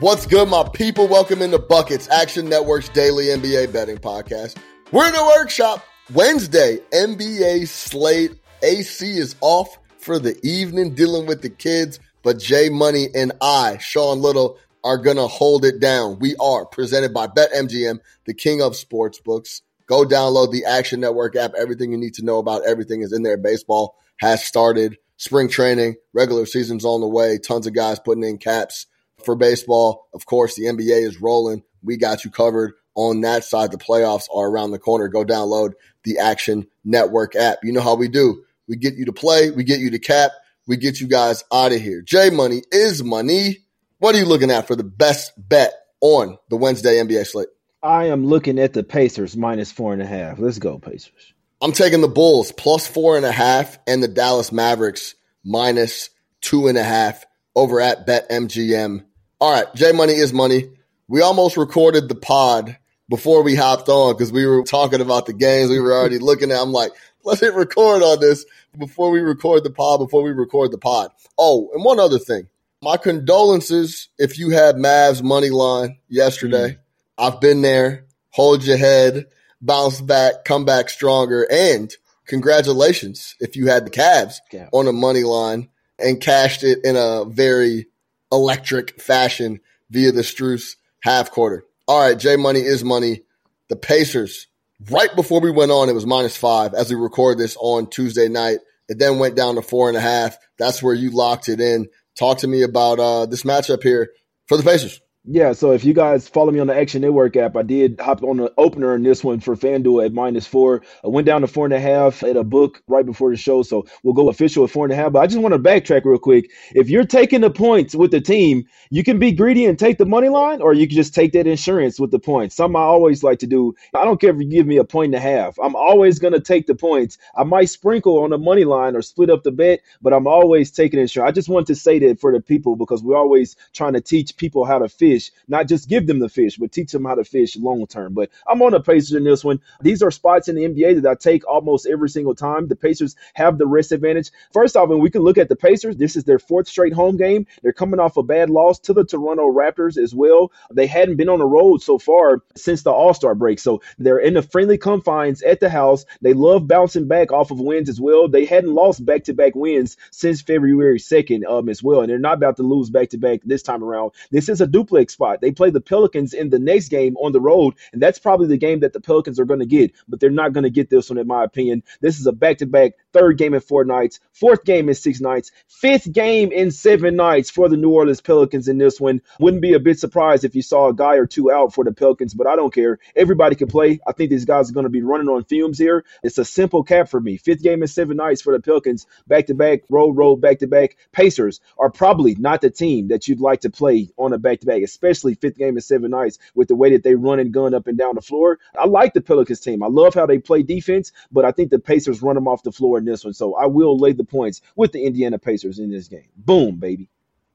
What's good, my people? Welcome into Buckets, Action Network's daily NBA betting podcast. We're in the workshop. Wednesday, NBA slate. AC is off for the evening dealing with the kids, but Jay Money and I, Sean Little, are going to hold it down. We are presented by BetMGM, the king of sports books. Go download the Action Network app. Everything you need to know about everything is in there. Baseball has started. Spring training, regular season's on the way. Tons of guys putting in caps for baseball. Of course, the NBA is rolling. We got you covered on that side. The playoffs are around the corner. Go download the Action Network app. You know how we do. We get you to play, we get you to cap, we get you guys out of here. J Money is money. What are you looking at for the best bet on the Wednesday NBA slate? I am looking at the Pacers minus four and a half. Let's go, Pacers. I'm taking the Bulls plus four and a half and the Dallas Mavericks minus two and a half over at BetMGM. All right, J Money is money. We almost recorded the pod before we hopped on because we were talking about the games we were already looking at. I'm like, let's hit record on this before we record the pod, before we record the pod. Oh, and one other thing. My condolences if you had Mavs money line yesterday. Mm. I've been there. Hold your head, bounce back, come back stronger, and congratulations if you had the Cavs Yeah. on a money line and cashed it in a very electric fashion via the Strus half quarter. All right, J Money is money. The Pacers, right before we went on, it was minus five as we record this on Tuesday night. It then went down to four and a half. That's where you locked it in. Talk to me about uh, this matchup here for the Pacers. Yeah, so if you guys follow me on the Action Network app, I did hop on the opener in this one for FanDuel at minus four. I went down to four and a half at a book right before the show, so we'll go official at four and a half. But I just want to backtrack real quick. If you're taking the points with the team, you can be greedy and take the money line, or you can just take that insurance with the points. Something I always like to do. I don't care if you give me a point and a half. I'm always going to take the points. I might sprinkle on the money line or split up the bet, but I'm always taking insurance. I just want to say that for the people because we're always trying to teach people how to fish, not just give them the fish, but teach them how to fish long term. But I'm on the Pacers in this one. These are spots in the NBA that I take almost every single time. The Pacers have the rest advantage. First off, when we can look at the Pacers, this is their fourth straight home game. They're coming off a bad loss to the Toronto Raptors as well. They hadn't been on the road so far since the All Star break. So they're in the friendly confines at the house. They love bouncing back off of wins as well. They hadn't lost back to back wins since February 2nd um, as well. And they're not about to lose back to back this time around. This is a duplex spot. They play the Pelicans in the next game on the road, and that's probably the game that the Pelicans are going to get, but they're not going to get this one, in my opinion. This is a back to back third game in four nights, fourth game in six nights, fifth game in seven nights for the New Orleans Pelicans in this one. Wouldn't be a bit surprised if you saw a guy or two out for the Pelicans, but I don't care. Everybody can play. I think these guys are going to be running on fumes here. It's a simple cap for me. Fifth game in seven nights for the Pelicans, back to back, road, road, back to back. Pacers are probably not the team that you'd like to play on a back to back, especially fifth game in seven nights with the way that they run and gun up and down the floor. I like the Pelicans team. I love how they play defense, but I think the Pacers run them off the floor in this one. So I will lay the points with the Indiana Pacers in this game. Boom, baby.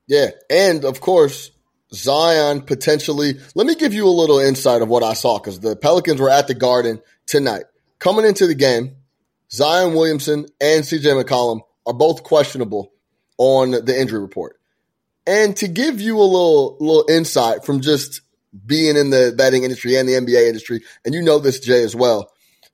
Yeah. And of course, Zion potentially. Let me give you a little insight of what I saw because the Pelicans were at the Garden tonight. Coming into the game, Zion Williamson and CJ McCollum are both questionable on the injury report. And to give you a little little insight from just being in the betting industry and the NBA industry, and you know this, Jay, as well.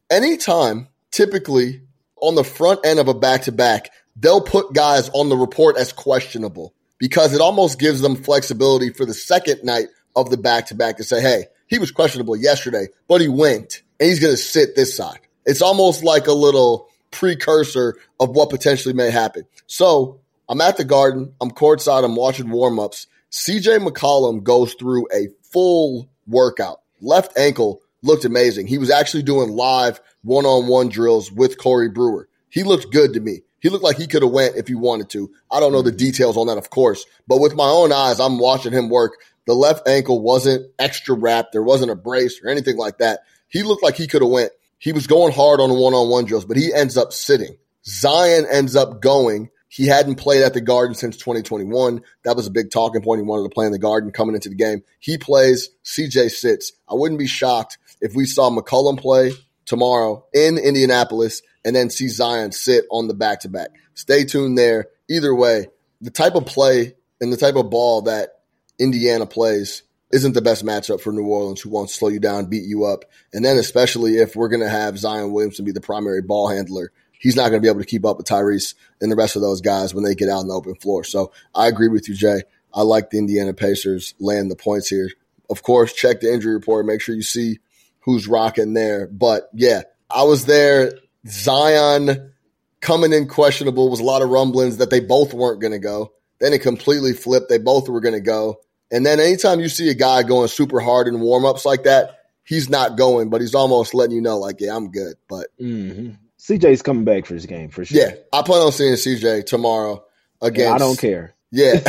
Anytime, typically on the front end of a back to back, they'll put guys on the report as questionable because it almost gives them flexibility for the second night of the back to back to say, hey, he was questionable yesterday, but he went and he's going to sit this side. It's almost like a little precursor of what potentially may happen. So I'm at the garden. I'm courtside. I'm watching warmups. CJ McCollum goes through a full workout. Left ankle looked amazing. He was actually doing live one on one drills with Corey Brewer. He looked good to me. He looked like he could have went if he wanted to. I don't know the details on that, of course, but with my own eyes, I'm watching him work. The left ankle wasn't extra wrapped. There wasn't a brace or anything like that. He looked like he could have went. He was going hard on one on one drills, but he ends up sitting. Zion ends up going he hadn't played at the Garden since 2021. That was a big talking point. He wanted to play in the Garden coming into the game. He plays. CJ sits. I wouldn't be shocked if we saw McCollum play tomorrow in Indianapolis and then see Zion sit on the back to back. Stay tuned there. Either way, the type of play and the type of ball that Indiana plays isn't the best matchup for New Orleans, who wants to slow you down, beat you up. And then, especially if we're going to have Zion Williamson be the primary ball handler he's not going to be able to keep up with Tyrese and the rest of those guys when they get out on the open floor. So I agree with you, Jay. I like the Indiana Pacers laying the points here. Of course, check the injury report. Make sure you see who's rocking there. But yeah, I was there. Zion coming in questionable was a lot of rumblings that they both weren't going to go. Then it completely flipped. They both were going to go. And then anytime you see a guy going super hard in warm ups like that, he's not going, but he's almost letting you know, like, yeah, I'm good. But mm-hmm. CJ's coming back for this game for sure. Yeah, I plan on seeing CJ tomorrow against. I don't care. Yeah,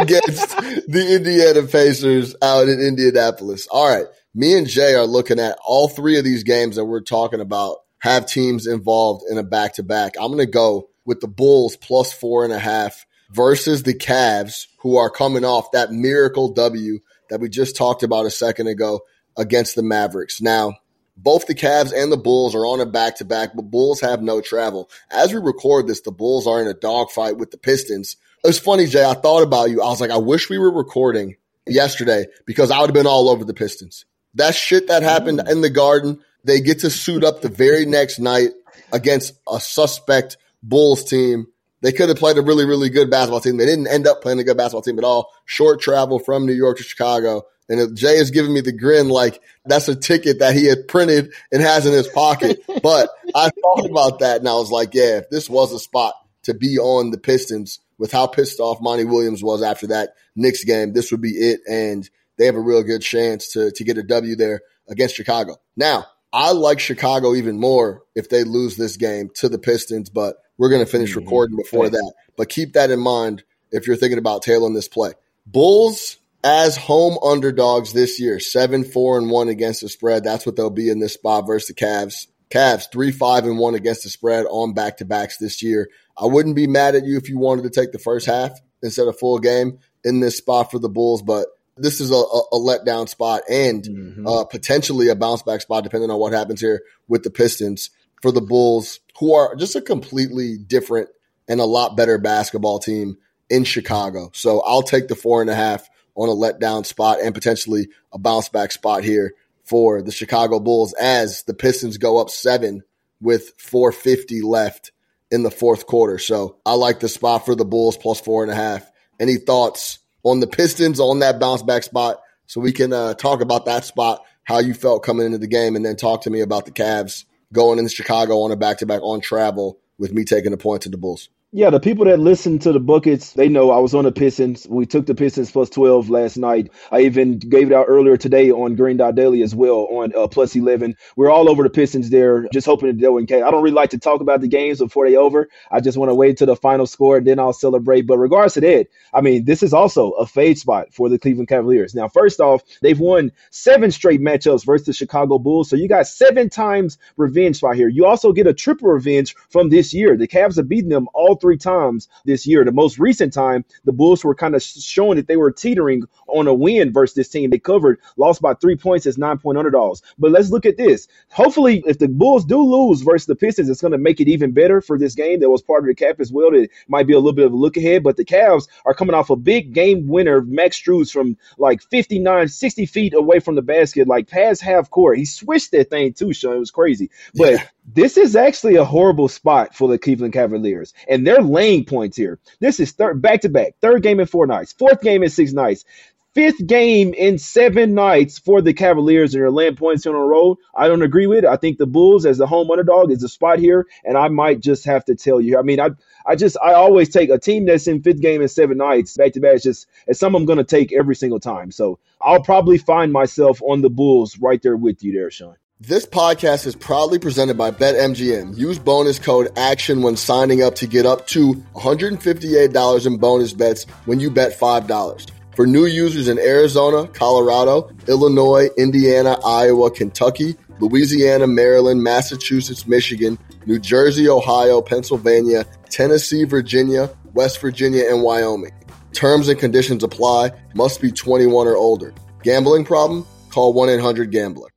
against the Indiana Pacers out in Indianapolis. All right, me and Jay are looking at all three of these games that we're talking about have teams involved in a back to back. I'm going to go with the Bulls plus four and a half versus the Cavs, who are coming off that miracle W that we just talked about a second ago against the Mavericks. Now, both the Cavs and the Bulls are on a back to back, but Bulls have no travel. As we record this, the Bulls are in a dogfight with the Pistons. It's funny, Jay. I thought about you. I was like, I wish we were recording yesterday because I would have been all over the Pistons. That shit that happened mm. in the garden, they get to suit up the very next night against a suspect Bulls team. They could have played a really, really good basketball team. They didn't end up playing a good basketball team at all. Short travel from New York to Chicago. And Jay is giving me the grin like that's a ticket that he had printed and has in his pocket. but I thought about that and I was like, yeah, if this was a spot to be on the Pistons with how pissed off Monty Williams was after that Knicks game, this would be it. And they have a real good chance to, to get a W there against Chicago. Now, I like Chicago even more if they lose this game to the Pistons, but we're going to finish mm-hmm. recording before that. But keep that in mind if you're thinking about tailing this play. Bulls as home underdogs this year, seven, four, and one against the spread. That's what they'll be in this spot versus the Cavs. Cavs three, five, and one against the spread on back to backs this year. I wouldn't be mad at you if you wanted to take the first half instead of full game in this spot for the Bulls, but this is a, a, a letdown spot and mm-hmm. uh, potentially a bounce back spot depending on what happens here with the Pistons for the Bulls, who are just a completely different and a lot better basketball team in Chicago. So I'll take the four and a half on a letdown spot and potentially a bounce back spot here for the Chicago Bulls as the Pistons go up seven with 450 left in the fourth quarter. So I like the spot for the Bulls plus four and a half. Any thoughts on the Pistons on that bounce back spot? So we can uh, talk about that spot, how you felt coming into the game, and then talk to me about the Cavs going into Chicago on a back to back on travel with me taking the point to the Bulls. Yeah, the people that listen to the buckets, they know I was on the Pistons. We took the Pistons plus 12 last night. I even gave it out earlier today on Green Dot Daily as well on uh, plus 11. We're all over the Pistons there, just hoping that they'll win. I don't really like to talk about the games before they over. I just want to wait to the final score and then I'll celebrate. But regardless of that, I mean, this is also a fade spot for the Cleveland Cavaliers. Now, first off, they've won seven straight matchups versus the Chicago Bulls. So you got seven times revenge spot here. You also get a triple revenge from this year. The Cavs have beaten them all three times this year. The most recent time, the Bulls were kind of showing that they were teetering on a win versus this team. They covered, lost by three points as nine point underdogs. But let's look at this. Hopefully, if the Bulls do lose versus the Pistons, it's going to make it even better for this game. That was part of the cap as well. That might be a little bit of a look ahead. But the Cavs are coming off a big game winner, Max Strus, from like 59, 60 feet away from the basket, like past half court. He switched that thing too, Sean. It was crazy. But yeah. This is actually a horrible spot for the Cleveland Cavaliers. And they're laying points here. This is third back to back, third game in four nights, fourth game in six nights fifth game in seven nights for the Cavaliers and they're laying points on a road. I don't agree with it. I think the Bulls as the home underdog is the spot here, and I might just have to tell you. I mean, I I just I always take a team that's in fifth game in seven nights back to back. It's just it's something I'm gonna take every single time. So I'll probably find myself on the Bulls right there with you there, Sean. This podcast is proudly presented by BetMGM. Use bonus code ACTION when signing up to get up to $158 in bonus bets when you bet $5. For new users in Arizona, Colorado, Illinois, Indiana, Iowa, Kentucky, Louisiana, Maryland, Massachusetts, Michigan, New Jersey, Ohio, Pennsylvania, Tennessee, Virginia, West Virginia, and Wyoming. Terms and conditions apply. Must be 21 or older. Gambling problem? Call 1 800 Gambler.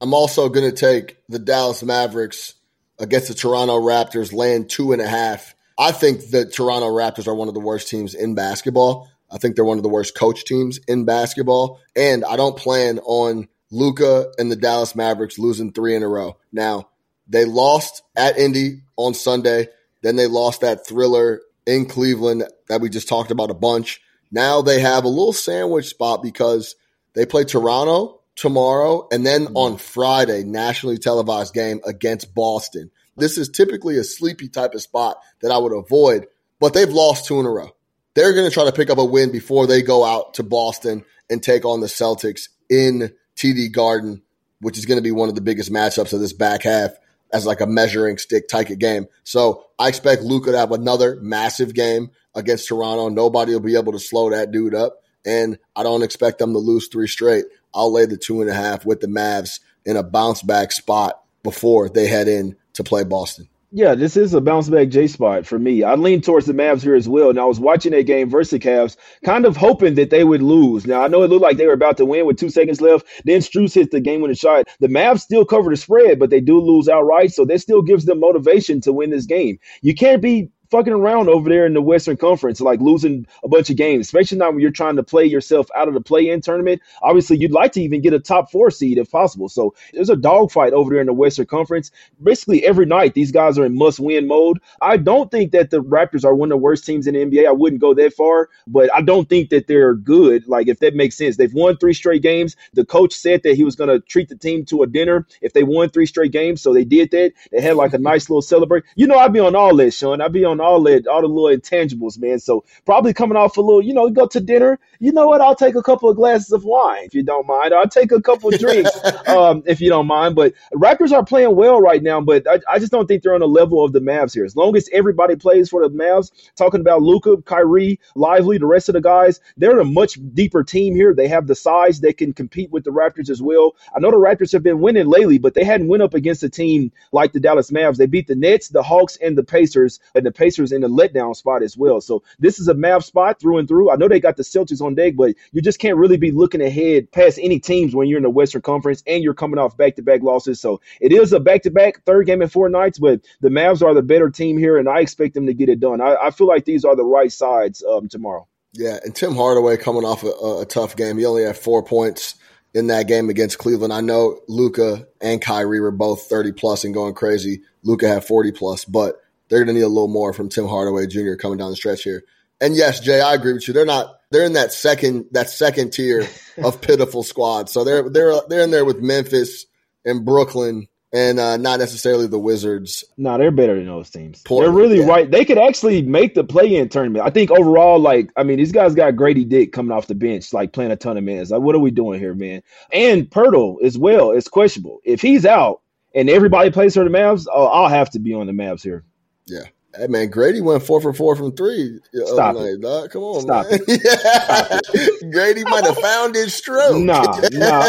I'm also going to take the Dallas Mavericks against the Toronto Raptors, laying two and a half. I think the Toronto Raptors are one of the worst teams in basketball. I think they're one of the worst coach teams in basketball. And I don't plan on Luka and the Dallas Mavericks losing three in a row. Now, they lost at Indy on Sunday. Then they lost that thriller in Cleveland that we just talked about a bunch. Now they have a little sandwich spot because they play Toronto tomorrow and then mm-hmm. on Friday, nationally televised game against Boston. This is typically a sleepy type of spot that I would avoid, but they've lost two in a row. They're going to try to pick up a win before they go out to Boston and take on the Celtics in TD Garden, which is going to be one of the biggest matchups of this back half as like a measuring stick type of game. So I expect Luka to have another massive game against Toronto. Nobody will be able to slow that dude up. And I don't expect them to lose three straight. I'll lay the two and a half with the Mavs in a bounce back spot before they head in to play Boston. Yeah, this is a bounce back J spot for me. I lean towards the Mavs here as well. Now, I was watching that game versus the Cavs, kind of hoping that they would lose. Now, I know it looked like they were about to win with two seconds left. Then Strus hits the game winning shot. The Mavs still cover the spread, but they do lose outright. So that still gives them motivation to win this game. You can't be fucking around over there in the Western Conference, like losing a bunch of games, especially not when you're trying to play yourself out of the play-in tournament. Obviously, you'd like to even get a top four seed if possible. So there's a dogfight over there in the Western Conference. Basically, every night these guys are in must-win mode. I don't think that the Raptors are one of the worst teams in the NBA. I wouldn't go that far, but I don't think that they're good. Like if that makes sense, they've won three straight games. The coach said that he was going to treat the team to a dinner if they won three straight games, so they did that. They had like a nice little celebrate. You know, I'd be on all this, Sean. I'd be on all that, all the little intangibles, man. So probably coming off a little, you know, go to dinner. You know what? I'll take a couple of glasses of wine if you don't mind. I'll take a couple of drinks um, if you don't mind. But Raptors are playing well right now, but I, I, just don't think they're on the level of the Mavs here. As long as everybody plays for the Mavs, talking about Luka, Kyrie, Lively, the rest of the guys, they're a much deeper team here. They have the size They can compete with the Raptors as well. I know the Raptors have been winning lately, but they hadn't went up against a team like the Dallas Mavs. They beat the Nets, the Hawks, and the Pacers, and the Pacers in the letdown spot as well. So this is a Mav spot through and through. I know they got the Celtics on deck, but you just can't really be looking ahead past any teams when you're in the Western Conference and you're coming off back to back losses. So it is a back to back third game in four nights, but the Mavs are the better team here, and I expect them to get it done. I, I feel like these are the right sides um, tomorrow. Yeah, and Tim Hardaway coming off a, a tough game. He only had four points in that game against Cleveland. I know Luka and Kyrie were both 30 plus and going crazy. Luka had 40 plus, but they're going to need a little more from Tim Hardaway Jr. coming down the stretch here. And yes, Jay, I agree with you. They're not. They're in that second that second tier of pitiful squads. So they're they're they're in there with Memphis and Brooklyn and uh, not necessarily the Wizards. No, nah, they're better than those teams. Portland, they're really yeah. right. They could actually make the play-in tournament. I think overall, like, I mean, these guys got Grady Dick coming off the bench, like playing a ton of minutes. Like, what are we doing here, man? And Poeltl as well is questionable. If he's out and everybody plays for the Mavs, oh, I'll have to be on the Mavs here. Yeah. Hey man, Grady went four for four from three. Stop night, it. dog. Come on, Stop man. yeah. Grady might have found his stroke. Nah, nah.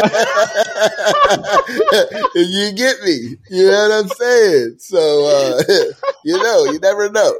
you get me. You know what I'm saying? So uh, you know, you never know.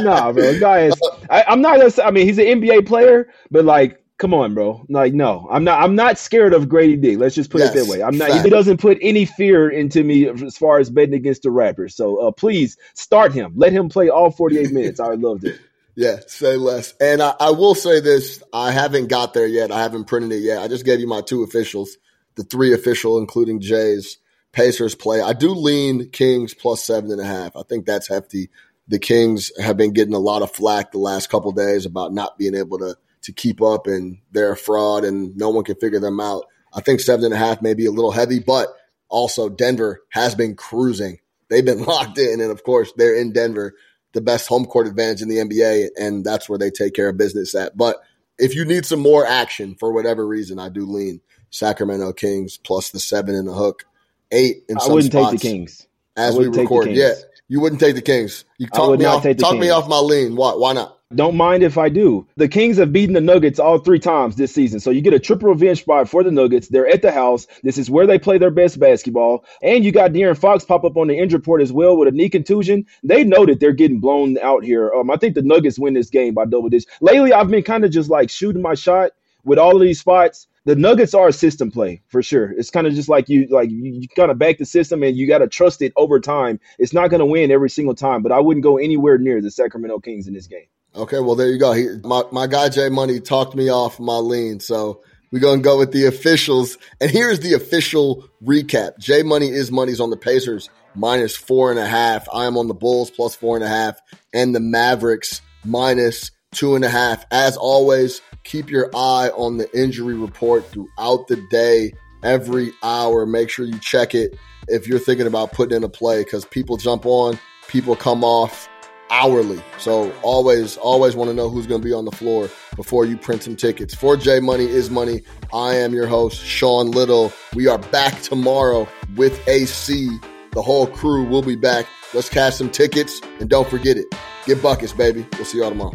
nah, bro. Guy is. I, I'm not. Gonna, I mean, he's an NBA player, but like, come on, bro. Like, no, I'm not. I'm not scared of Grady D. Let's just put Yes, it that way. I'm not. fact. He doesn't put any fear into me as far as betting against the Raptors. So uh, please start him. Let him play all 48 minutes. I loved it. Yeah, say less. And I, I will say this: I haven't got there yet. I haven't printed it yet. I just gave you my two officials, the three official, including Jay's Pacers play. I do lean Kings plus seven and a half. I think that's hefty. The Kings have been getting a lot of flack the last couple days about not being able to to keep up, and they're a fraud, and no one can figure them out. I think seven and a half may be a little heavy, but also Denver has been cruising. They've been locked in, and of course they're in Denver the best home court advantage in the NBA, and that's where they take care of business at. But if you need some more action for whatever reason, I do lean Sacramento Kings plus the seven and the hook, eight in I some wouldn't spots take the Kings. as we wouldn't record. Yeah, you wouldn't take the Kings. You talk me off. Talk me off my lean. Why? Why not? Don't mind if I do. The Kings have beaten the Nuggets all three times this season. So you get a triple revenge spot for the Nuggets. They're at the house. This is where they play their best basketball. And you got De'Aaron Fox pop up on the injury report as well with a knee contusion. They know that they're getting blown out here. Um, I think the Nuggets win this game by double digits. Lately, I've been kind of just like shooting my shot with all of these spots. The Nuggets are a system play for sure. It's kind of just like you like you, you kind of back the system and you got to trust it over time. It's not going to win every single time, but I wouldn't go anywhere near the Sacramento Kings in this game. Okay, well there you go. He, my my guy Jay Money talked me off my lean, so we're gonna go with the officials. And here's the official recap: Jay Money is money's on the Pacers minus four and a half. I am on the Bulls plus four and a half, and the Mavericks minus two and a half. As always, keep your eye on the injury report throughout the day, every hour. Make sure you check it if you're thinking about putting in a play because people jump on, people come off hourly. So always, always want to know who's going to be on the floor before you print some tickets. For J Money is Money, I am your host, Sean Little. We are back tomorrow with AC. The whole crew will be back. Let's cash some tickets and don't forget it. Get buckets, baby. We'll see y'all tomorrow.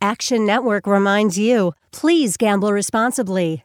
Action Network reminds you please gamble responsibly.